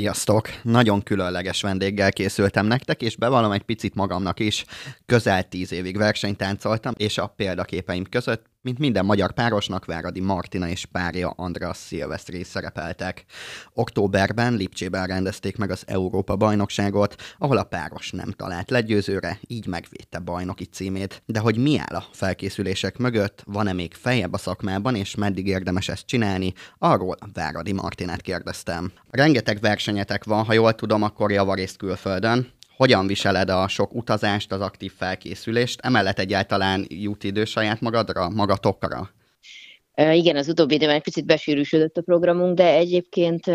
Sziasztok! Nagyon különleges vendéggel készültem nektek, és bevallom egy picit magamnak is. Közel tíz évig versenytáncoltam, és a példaképeim között mint minden magyar párosnak, Váradi Martina és párja András Szilvesztri szerepeltek. Októberben Lipcsében rendezték meg az Európa bajnokságot, ahol a páros nem talált legyőzőre, így megvédte bajnoki címét. De hogy mi áll a felkészülések mögött, van-e még fejebb a szakmában, és meddig érdemes ezt csinálni, arról Váradi Martinát kérdeztem. Rengeteg versenyetek van, ha jól tudom, akkor javarészt külföldön, hogyan viseled a sok utazást, az aktív felkészülést? Emellett egyáltalán jut idő saját magadra, magatokra? Igen, az utóbbi időben egy picit besűrűsödött a programunk, de egyébként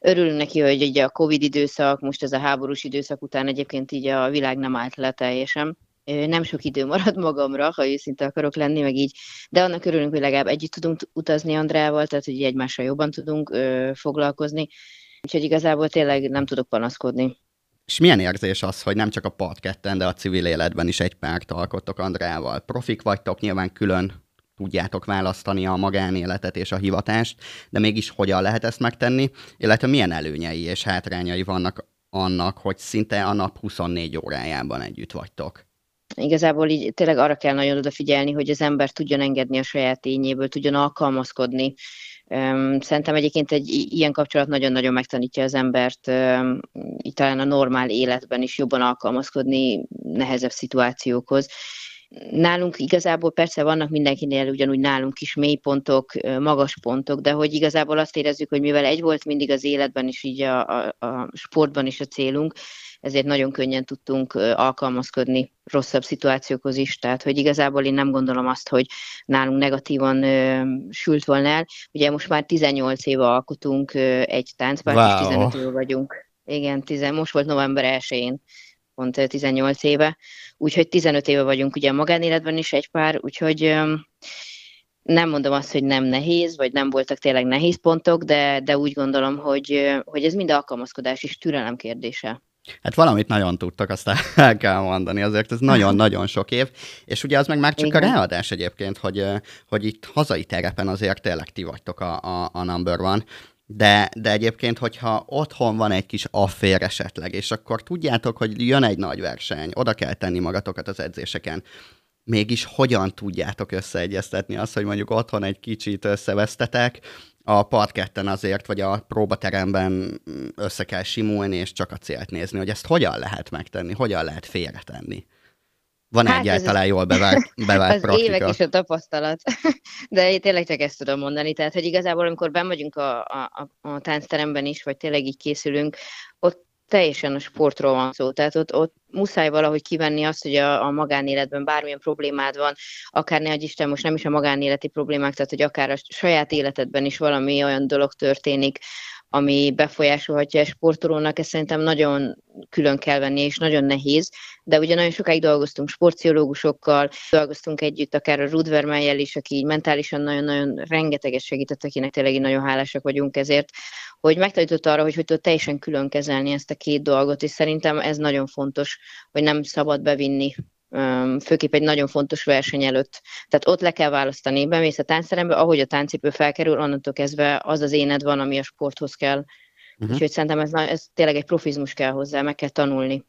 örülünk neki, hogy ugye a Covid időszak, most ez a háborús időszak után egyébként így a világ nem állt le teljesen. Nem sok idő marad magamra, ha őszinte akarok lenni, meg így, de annak örülünk, hogy legalább együtt tudunk utazni Andrával, tehát hogy egymással jobban tudunk ö, foglalkozni. Úgyhogy igazából tényleg nem tudok panaszkodni. És milyen érzés az, hogy nem csak a partketten, de a civil életben is egy párt alkottok Andrával? Profik vagytok, nyilván külön tudjátok választani a magánéletet és a hivatást, de mégis hogyan lehet ezt megtenni, illetve milyen előnyei és hátrányai vannak annak, hogy szinte a nap 24 órájában együtt vagytok? Igazából így tényleg arra kell nagyon odafigyelni, hogy az ember tudjon engedni a saját tényéből, tudjon alkalmazkodni Szerintem egyébként egy ilyen kapcsolat nagyon-nagyon megtanítja az embert itt talán a normál életben is jobban alkalmazkodni nehezebb szituációkhoz. Nálunk igazából persze vannak mindenkinél ugyanúgy nálunk is mélypontok, magas pontok, de hogy igazából azt érezzük, hogy mivel egy volt mindig az életben is, így a, a, a sportban is a célunk, ezért nagyon könnyen tudtunk alkalmazkodni rosszabb szituációkhoz is, tehát hogy igazából én nem gondolom azt, hogy nálunk negatívan ö, sült volna el. Ugye most már 18 éve alkotunk ö, egy táncpárt, wow. és 15 éve vagyunk. Igen, tizen, most volt november 1-én, pont 18 éve, úgyhogy 15 éve vagyunk ugye a magánéletben is egy pár, úgyhogy ö, nem mondom azt, hogy nem nehéz, vagy nem voltak tényleg nehéz pontok, de, de úgy gondolom, hogy, hogy ez mind alkalmazkodás és türelem kérdése. Hát valamit nagyon tudtak, azt el kell mondani, azért ez nagyon-nagyon sok év, és ugye az meg már csak Igen. a ráadás egyébként, hogy, hogy itt hazai terepen azért tényleg ti vagytok a, a, a number one, de, de egyébként, hogyha otthon van egy kis affér esetleg, és akkor tudjátok, hogy jön egy nagy verseny, oda kell tenni magatokat az edzéseken, mégis hogyan tudjátok összeegyeztetni azt, hogy mondjuk otthon egy kicsit összevesztetek, a parketten azért, vagy a próbateremben össze kell simulni, és csak a célt nézni, hogy ezt hogyan lehet megtenni, hogyan lehet félretenni. Van hát egyáltalán ez jól bevált, bevált az praktika? évek és a tapasztalat. De én tényleg csak ezt tudom mondani. Tehát, hogy igazából, amikor ben vagyunk a, a, a táncteremben is, vagy tényleg így készülünk, ott teljesen a sportról van szó, tehát ott, ott muszáj valahogy kivenni azt, hogy a, a magánéletben bármilyen problémád van, akár ne Isten most nem is a magánéleti problémák, tehát hogy akár a saját életedben is valami olyan dolog történik, ami befolyásolhatja a sportolónak, ezt szerintem nagyon külön kell venni, és nagyon nehéz, de ugye nagyon sokáig dolgoztunk sportpszichológusokkal, dolgoztunk együtt akár a Rudvermelyel is, aki így mentálisan nagyon-nagyon rengeteget segített, akinek tényleg nagyon hálásak vagyunk ezért, hogy megtanította arra, hogy hogy tud teljesen külön kezelni ezt a két dolgot, és szerintem ez nagyon fontos, hogy nem szabad bevinni főképp egy nagyon fontos verseny előtt. Tehát ott le kell választani, bemész a táncterembe, ahogy a táncipő felkerül, onnantól kezdve az az éned van, ami a sporthoz kell. Uh-huh. Úgyhogy szerintem ez, ez tényleg egy profizmus kell hozzá, meg kell tanulni.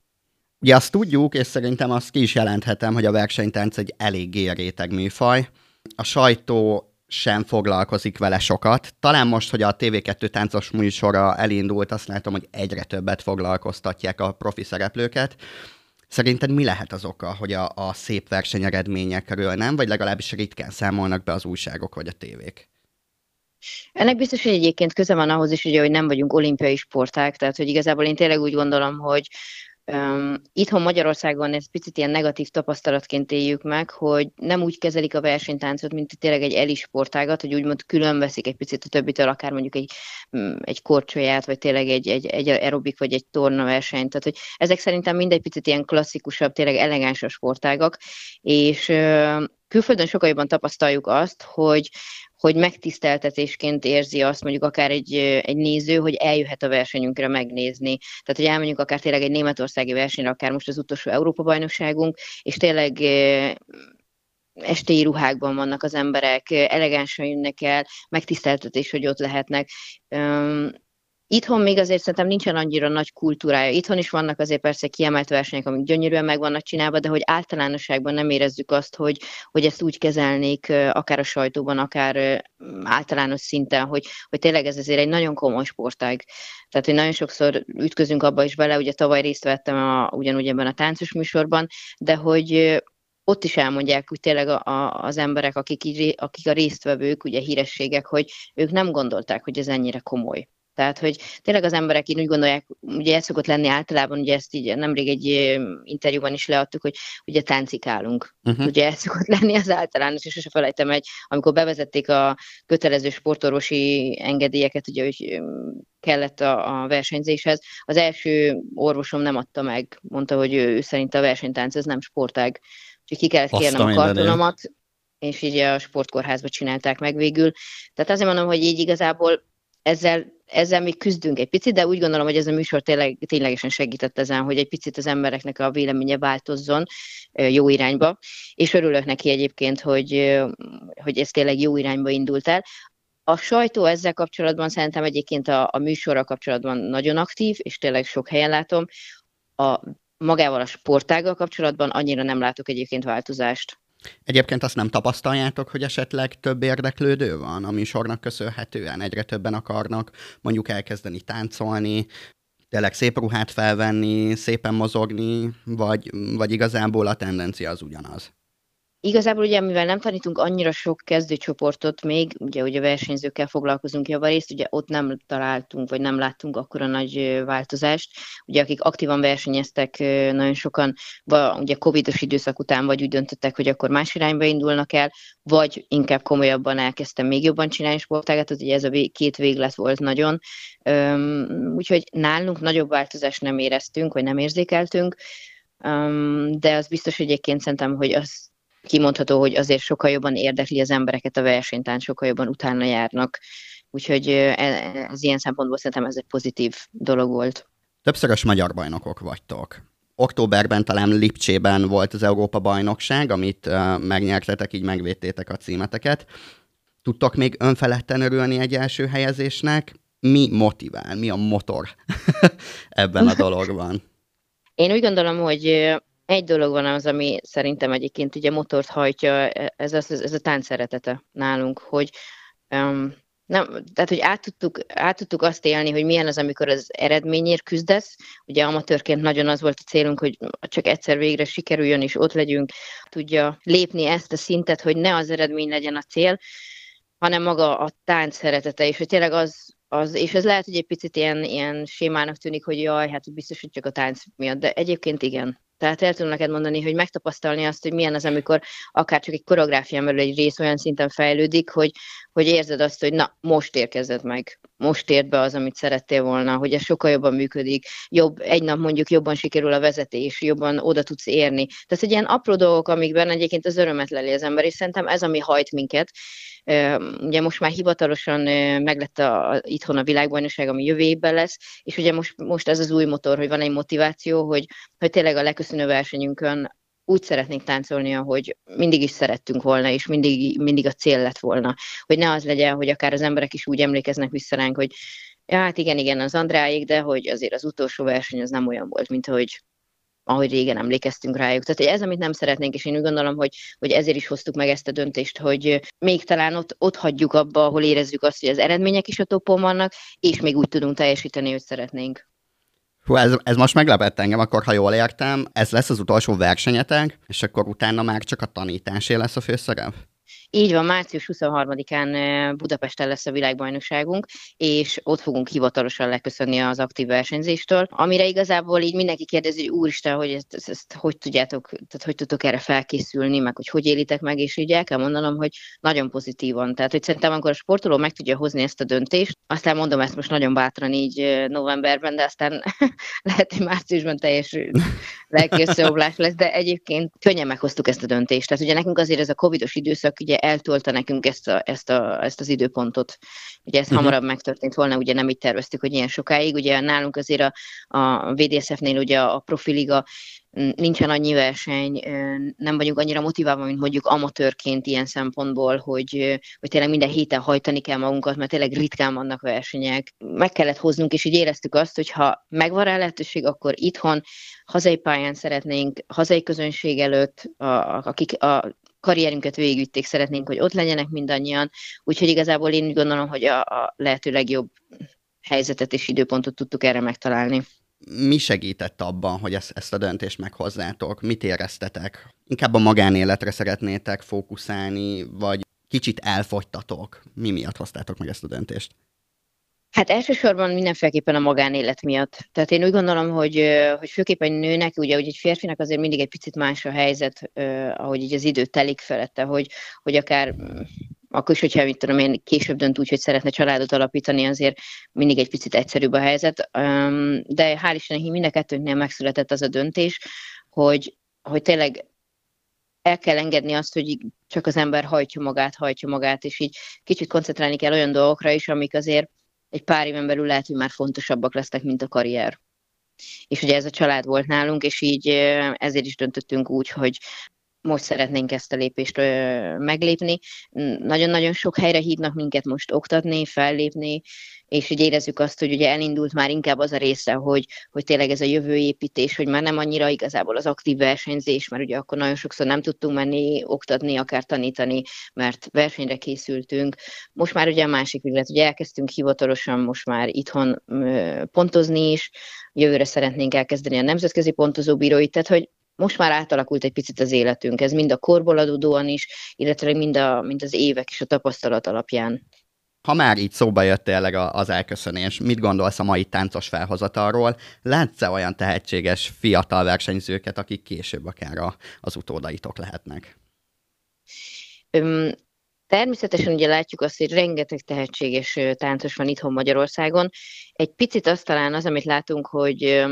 Ugye azt tudjuk, és szerintem azt ki is jelenthetem, hogy a versenytánc egy eléggé réteg műfaj. A sajtó sem foglalkozik vele sokat. Talán most, hogy a TV2 táncos műsora elindult, azt látom, hogy egyre többet foglalkoztatják a profi szereplőket. Szerinted mi lehet az oka, hogy a, a szép versenyeredményekről nem, vagy legalábbis ritkán számolnak be az újságok vagy a tévék? Ennek biztos, hogy egyébként köze van ahhoz is, ugye, hogy nem vagyunk olimpiai sporták, tehát hogy igazából én tényleg úgy gondolom, hogy Itthon Magyarországon ez picit ilyen negatív tapasztalatként éljük meg, hogy nem úgy kezelik a versenytáncot, mint tényleg egy elisportágat, hogy úgymond külön veszik egy picit a többitől, akár mondjuk egy, mm, egy korcsolyát, vagy tényleg egy, egy, egy aerobik, vagy egy torna versenyt. Tehát, hogy ezek szerintem mindegy picit ilyen klasszikusabb, tényleg elegánsabb sportágak, és külföldön sokkal jobban tapasztaljuk azt, hogy hogy megtiszteltetésként érzi azt mondjuk akár egy, egy néző, hogy eljöhet a versenyünkre megnézni. Tehát, hogy elmondjuk akár tényleg egy németországi versenyre, akár most az utolsó Európa-bajnokságunk, és tényleg estéi ruhákban vannak az emberek, elegánsan jönnek el, megtiszteltetés, hogy ott lehetnek Itthon még azért szerintem nincsen annyira nagy kultúrája. Itthon is vannak azért persze kiemelt versenyek, amik gyönyörűen meg vannak csinálva, de hogy általánosságban nem érezzük azt, hogy, hogy ezt úgy kezelnék akár a sajtóban, akár általános szinten, hogy, hogy tényleg ez azért egy nagyon komoly sportág. Tehát, hogy nagyon sokszor ütközünk abba is bele, ugye tavaly részt vettem a, ugyanúgy ebben a táncos műsorban, de hogy ott is elmondják hogy tényleg a, a, az emberek, akik, akik a résztvevők, ugye hírességek, hogy ők nem gondolták, hogy ez ennyire komoly. Tehát, hogy tényleg az emberek így úgy gondolják, ugye ez szokott lenni általában, ugye ezt így nemrég egy interjúban is leadtuk, hogy ugye táncikálunk. Uh-huh. Ugye ez szokott lenni az általános, és sose felejtem egy, amikor bevezették a kötelező sportorvosi engedélyeket, ugye, hogy kellett a, a versenyzéshez. Az első orvosom nem adta meg, mondta, hogy ő, ő szerint a versenytánc ez nem sportág. Úgyhogy ki kellett kérnem a kartonomat, és így a sportkórházba csinálták meg végül. Tehát azért mondom, hogy így igazából ezzel, ezzel még küzdünk egy picit, de úgy gondolom, hogy ez a műsor tényleg, ténylegesen segített ezen, hogy egy picit az embereknek a véleménye változzon jó irányba, és örülök neki egyébként, hogy, hogy ez tényleg jó irányba indult el. A sajtó ezzel kapcsolatban szerintem egyébként a, a műsorral kapcsolatban nagyon aktív, és tényleg sok helyen látom. A magával a sportággal kapcsolatban annyira nem látok egyébként változást. Egyébként azt nem tapasztaljátok, hogy esetleg több érdeklődő van a műsornak köszönhetően? Egyre többen akarnak mondjuk elkezdeni táncolni, tényleg szép ruhát felvenni, szépen mozogni, vagy, vagy igazából a tendencia az ugyanaz? Igazából ugye, mivel nem tanítunk annyira sok kezdőcsoportot még, ugye, ugye versenyzőkkel foglalkozunk javarészt, ugye ott nem találtunk, vagy nem láttunk akkora nagy változást. Ugye akik aktívan versenyeztek, nagyon sokan, ugye covidos időszak után vagy úgy döntöttek, hogy akkor más irányba indulnak el, vagy inkább komolyabban elkezdtem még jobban csinálni sportágat, az ugye ez a két véglet volt nagyon. Úgyhogy nálunk nagyobb változást nem éreztünk, vagy nem érzékeltünk, de az biztos, hogy egyébként szerintem, hogy az kimondható, hogy azért sokkal jobban érdekli az embereket a versenytán, sokkal jobban utána járnak. Úgyhogy e, ez ilyen szempontból szerintem ez egy pozitív dolog volt. Többszörös magyar bajnokok vagytok. Októberben talán Lipcsében volt az Európa bajnokság, amit uh, megnyertetek, így megvédtétek a címeteket. Tudtok még önfeledten örülni egy első helyezésnek? Mi motivál, mi a motor ebben a dologban? Én úgy gondolom, hogy egy dolog van az, ami szerintem egyébként ugye motort hajtja, ez, az, ez a tánc szeretete nálunk, hogy um, nem, tehát, hogy át tudtuk, át tudtuk azt élni, hogy milyen az, amikor az eredményért küzdesz. Ugye amatőrként nagyon az volt a célunk, hogy csak egyszer végre sikerüljön, és ott legyünk, tudja lépni ezt a szintet, hogy ne az eredmény legyen a cél, hanem maga a tánc szeretete, és hogy tényleg az, az, és ez lehet, hogy egy picit ilyen, ilyen sémának tűnik, hogy jaj, hát biztos, hogy csak a tánc miatt, de egyébként igen. Tehát el tudom neked mondani, hogy megtapasztalni azt, hogy milyen az, amikor akár csak egy koreográfián belül egy rész olyan szinten fejlődik, hogy, hogy érzed azt, hogy na, most érkezett meg, most ért be az, amit szerettél volna, hogy ez sokkal jobban működik, jobb, egy nap mondjuk jobban sikerül a vezetés, jobban oda tudsz érni. Tehát egy ilyen apró dolgok, amikben egyébként az örömet leli az ember, és szerintem ez, ami hajt minket, Ugye most már hivatalosan meglett a, a, itthon a világbajnokság, ami jövő évben lesz, és ugye most, most ez az új motor, hogy van egy motiváció, hogy, hogy tényleg a leköszönő versenyünkön úgy szeretnénk táncolni, ahogy mindig is szerettünk volna, és mindig, mindig a cél lett volna. Hogy ne az legyen, hogy akár az emberek is úgy emlékeznek vissza ránk, hogy ja, hát igen, igen, az Andráig, de hogy azért az utolsó verseny az nem olyan volt, mint hogy ahogy régen emlékeztünk rájuk. Tehát ez, amit nem szeretnénk, és én úgy gondolom, hogy, hogy ezért is hoztuk meg ezt a döntést, hogy még talán ott, ott hagyjuk abba, ahol érezzük azt, hogy az eredmények is a topon vannak, és még úgy tudunk teljesíteni, hogy szeretnénk. Hú, ez, ez most meglepett engem, akkor ha jól értem, ez lesz az utolsó versenyetek, és akkor utána már csak a tanításé lesz a főszerep? Így van, március 23-án Budapesten lesz a világbajnokságunk, és ott fogunk hivatalosan leköszönni az aktív versenyzéstől, amire igazából így mindenki kérdezi, hogy úristen, hogy ezt, ezt, ezt hogy tudjátok, tehát hogy tudtok erre felkészülni, meg hogy hogy élitek meg, és így el kell mondanom, hogy nagyon pozitívan. Tehát, hogy szerintem, amikor a sportoló meg tudja hozni ezt a döntést, aztán mondom ezt most nagyon bátran így novemberben, de aztán lehet, hogy márciusban teljes lelki lesz, de egyébként könnyen meghoztuk ezt a döntést. Tehát ugye nekünk azért ez a covidos időszak ugye eltolta nekünk ezt, a, ezt, a, ezt az időpontot. Ugye ez uh-huh. hamarabb megtörtént volna, ugye nem így terveztük, hogy ilyen sokáig. Ugye nálunk azért a, a VDSF-nél ugye a profiliga nincsen annyi verseny, nem vagyunk annyira motiválva, mint mondjuk amatőrként ilyen szempontból, hogy, hogy tényleg minden héten hajtani kell magunkat, mert tényleg ritkán vannak versenyek. Meg kellett hoznunk, és így éreztük azt, hogy ha megvan rá lehetőség, akkor itthon hazai pályán szeretnénk, hazai közönség előtt, a, akik a karrierünket végigvitték, szeretnénk, hogy ott legyenek mindannyian, úgyhogy igazából én úgy gondolom, hogy a, a lehető legjobb helyzetet és időpontot tudtuk erre megtalálni. Mi segített abban, hogy ezt, ezt a döntést meghozzátok? Mit éreztetek? Inkább a magánéletre szeretnétek fókuszálni, vagy kicsit elfogytatok? Mi miatt hoztátok meg ezt a döntést? Hát elsősorban mindenféleképpen a magánélet miatt. Tehát én úgy gondolom, hogy, hogy főképpen egy nőnek, ugye, hogy egy férfinak azért mindig egy picit más a helyzet, ahogy így az idő telik felette, hogy, hogy akár akkor is, hogyha mit tudom én, később dönt úgy, hogy szeretne családot alapítani, azért mindig egy picit egyszerűbb a helyzet. De hál' Istennek mind a kettőnknél megszületett az a döntés, hogy, hogy tényleg el kell engedni azt, hogy csak az ember hajtja magát, hajtja magát, és így kicsit koncentrálni kell olyan dolgokra is, amik azért egy pár éven belül lehet, hogy már fontosabbak lesznek, mint a karrier. És ugye ez a család volt nálunk, és így ezért is döntöttünk úgy, hogy most szeretnénk ezt a lépést meglépni. Nagyon-nagyon sok helyre hívnak minket most oktatni, fellépni, és úgy érezzük azt, hogy ugye elindult már inkább az a része, hogy, hogy tényleg ez a jövőépítés, hogy már nem annyira igazából az aktív versenyzés, mert ugye akkor nagyon sokszor nem tudtunk menni oktatni, akár tanítani, mert versenyre készültünk. Most már ugye a másik véglet, ugye elkezdtünk hivatalosan most már itthon pontozni is, jövőre szeretnénk elkezdeni a nemzetközi pontozóbíróit, tehát hogy most már átalakult egy picit az életünk, ez mind a korból adódóan is, illetve mind, a, mind az évek és a tapasztalat alapján. Ha már így szóba jött tényleg az elköszönés, mit gondolsz a mai táncos felhozatalról? Látsz-e olyan tehetséges fiatal versenyzőket, akik később akár a, az utódaitok lehetnek? Öm, természetesen ugye látjuk azt, hogy rengeteg tehetséges táncos van itthon Magyarországon. Egy picit azt talán az, amit látunk, hogy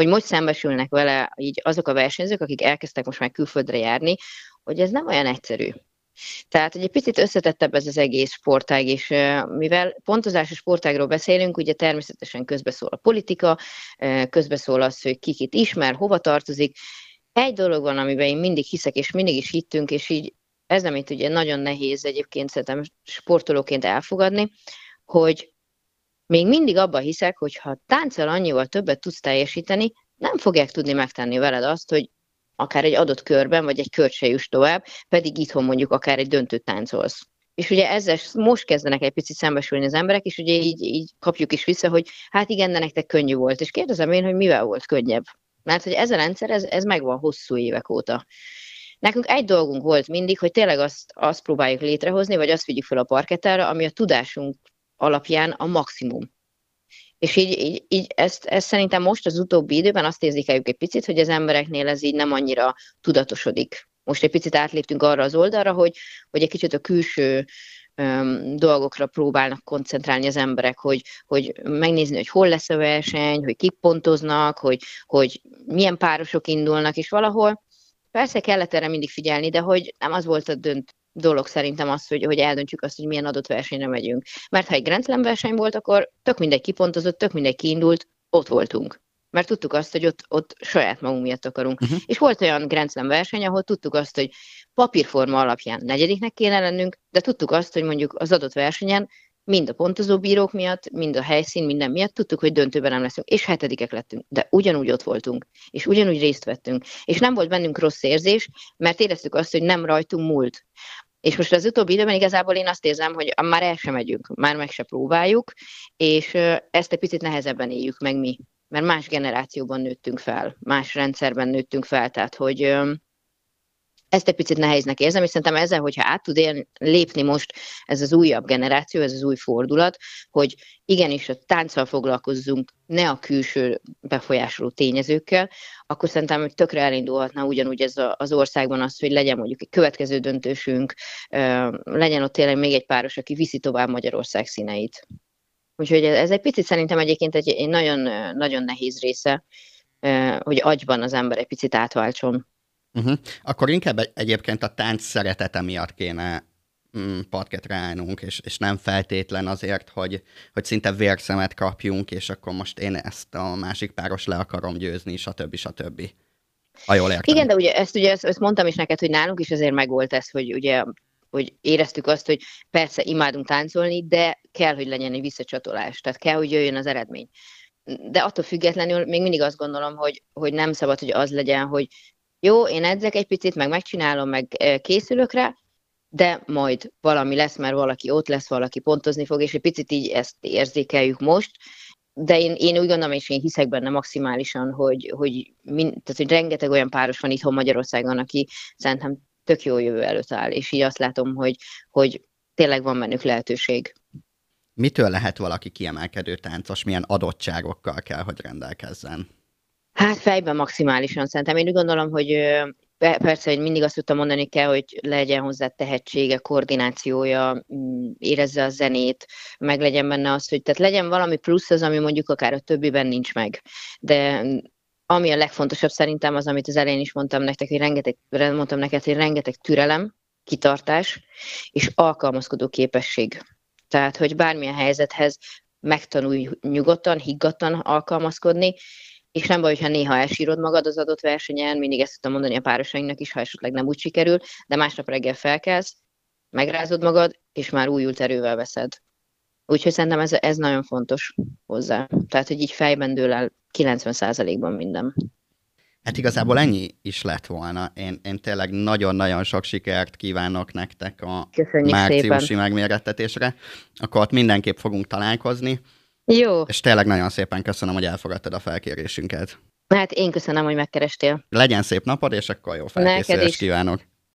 hogy most szembesülnek vele így azok a versenyzők, akik elkezdtek most már külföldre járni, hogy ez nem olyan egyszerű. Tehát, hogy egy picit összetettebb ez az egész sportág, és mivel pontozásos sportágról beszélünk, ugye természetesen közbeszól a politika, közbeszól az, hogy kikit ismer, hova tartozik. Egy dolog van, amiben én mindig hiszek, és mindig is hittünk, és így ez, amit ugye nagyon nehéz egyébként szerintem sportolóként elfogadni, hogy még mindig abba hiszek, hogy ha tánccal annyival többet tudsz teljesíteni, nem fogják tudni megtenni veled azt, hogy akár egy adott körben, vagy egy kört se juss tovább, pedig itthon mondjuk akár egy döntőt táncolsz. És ugye ezzel most kezdenek egy picit szembesülni az emberek, és ugye így, így kapjuk is vissza, hogy hát igen, de nektek könnyű volt. És kérdezem én, hogy mivel volt könnyebb. Mert hogy ez a rendszer, ez, ez megvan hosszú évek óta. Nekünk egy dolgunk volt mindig, hogy tényleg azt, azt próbáljuk létrehozni, vagy azt vigyük fel a parkettára, ami a tudásunk alapján a maximum. És így, így, így ezt, ezt szerintem most az utóbbi időben azt érzékeljük egy picit, hogy az embereknél ez így nem annyira tudatosodik. Most egy picit átléptünk arra az oldalra, hogy, hogy egy kicsit a külső öm, dolgokra próbálnak koncentrálni az emberek, hogy, hogy megnézni, hogy hol lesz a verseny, hogy kik pontoznak, hogy, hogy milyen párosok indulnak, és valahol persze kellett erre mindig figyelni, de hogy nem az volt a dönt, dolog szerintem az, hogy, hogy eldöntjük azt, hogy milyen adott versenyre megyünk. Mert ha egy Grand Slam verseny volt, akkor tök mindegy kipontozott, tök mindegy kiindult, ott voltunk. Mert tudtuk azt, hogy ott, ott saját magunk miatt akarunk. Uh-huh. És volt olyan Grand Slam verseny, ahol tudtuk azt, hogy papírforma alapján negyediknek kéne lennünk, de tudtuk azt, hogy mondjuk az adott versenyen mind a pontozó bírók miatt, mind a helyszín, minden miatt tudtuk, hogy döntőben nem leszünk, és hetedikek lettünk, de ugyanúgy ott voltunk, és ugyanúgy részt vettünk, és nem volt bennünk rossz érzés, mert éreztük azt, hogy nem rajtunk múlt. És most az utóbbi időben igazából én azt érzem, hogy már el sem megyünk, már meg se próbáljuk, és ezt egy picit nehezebben éljük meg mi, mert más generációban nőttünk fel, más rendszerben nőttünk fel, tehát hogy ezt egy picit nehéznek érzem, és szerintem ezzel, hogyha át tud élni, lépni most ez az újabb generáció, ez az új fordulat, hogy igenis a tánccal foglalkozzunk, ne a külső befolyásoló tényezőkkel, akkor szerintem, hogy tökre elindulhatna ugyanúgy ez az országban az, hogy legyen mondjuk egy következő döntősünk, legyen ott tényleg még egy páros, aki viszi tovább Magyarország színeit. Úgyhogy ez egy picit szerintem egyébként egy, egy nagyon, nagyon nehéz része, hogy agyban az ember egy picit átváltson. Uh-huh. Akkor inkább egyébként a tánc szeretete miatt kéne mm, parketre állnunk, és, és nem feltétlen azért, hogy, hogy szinte vérszemet kapjunk, és akkor most én ezt a másik páros le akarom győzni, stb. stb. Ha jól értem. Igen, de ugye ezt, ugye ezt, ezt mondtam is neked, hogy nálunk is azért megvolt ez, hogy ugye hogy éreztük azt, hogy persze imádunk táncolni, de kell, hogy legyen egy visszacsatolás, tehát kell, hogy jöjjön az eredmény. De attól függetlenül még mindig azt gondolom, hogy, hogy nem szabad, hogy az legyen, hogy jó, én edzek egy picit, meg megcsinálom, meg készülök rá, de majd valami lesz, mert valaki ott lesz, valaki pontozni fog, és egy picit így ezt érzékeljük most, de én, én úgy gondolom, és én hiszek benne maximálisan, hogy, hogy, mind, tehát, hogy rengeteg olyan páros van itthon Magyarországon, aki szerintem tök jó jövő előtt áll, és így azt látom, hogy, hogy tényleg van bennük lehetőség. Mitől lehet valaki kiemelkedő táncos, milyen adottságokkal kell, hogy rendelkezzen? Hát fejben maximálisan szerintem. Én úgy gondolom, hogy persze, hogy mindig azt tudtam mondani kell, hogy legyen hozzá tehetsége, koordinációja, mm, érezze a zenét, meg legyen benne az, hogy tehát legyen valami plusz az, ami mondjuk akár a többiben nincs meg. De ami a legfontosabb szerintem az, amit az elején is mondtam nektek, hogy rengeteg, mondtam neked, hogy rengeteg türelem, kitartás és alkalmazkodó képesség. Tehát, hogy bármilyen helyzethez megtanulj nyugodtan, higgadtan alkalmazkodni, és nem baj, hogyha néha elsírod magad az adott versenyen, mindig ezt tudom mondani a párosainknak is, ha esetleg nem úgy sikerül, de másnap reggel felkelsz, megrázod magad, és már újult erővel veszed. Úgyhogy szerintem ez, ez nagyon fontos hozzá. Tehát, hogy így fejben dől el 90%-ban minden. Hát igazából ennyi is lett volna. Én, én tényleg nagyon-nagyon sok sikert kívánok nektek a Köszönjük márciusi szépen. megmérettetésre. Akkor ott mindenképp fogunk találkozni. Jó. És tényleg nagyon szépen köszönöm, hogy elfogadtad a felkérésünket. Hát én köszönöm, hogy megkerestél. Legyen szép napod, és akkor jó felkészülést kívánok.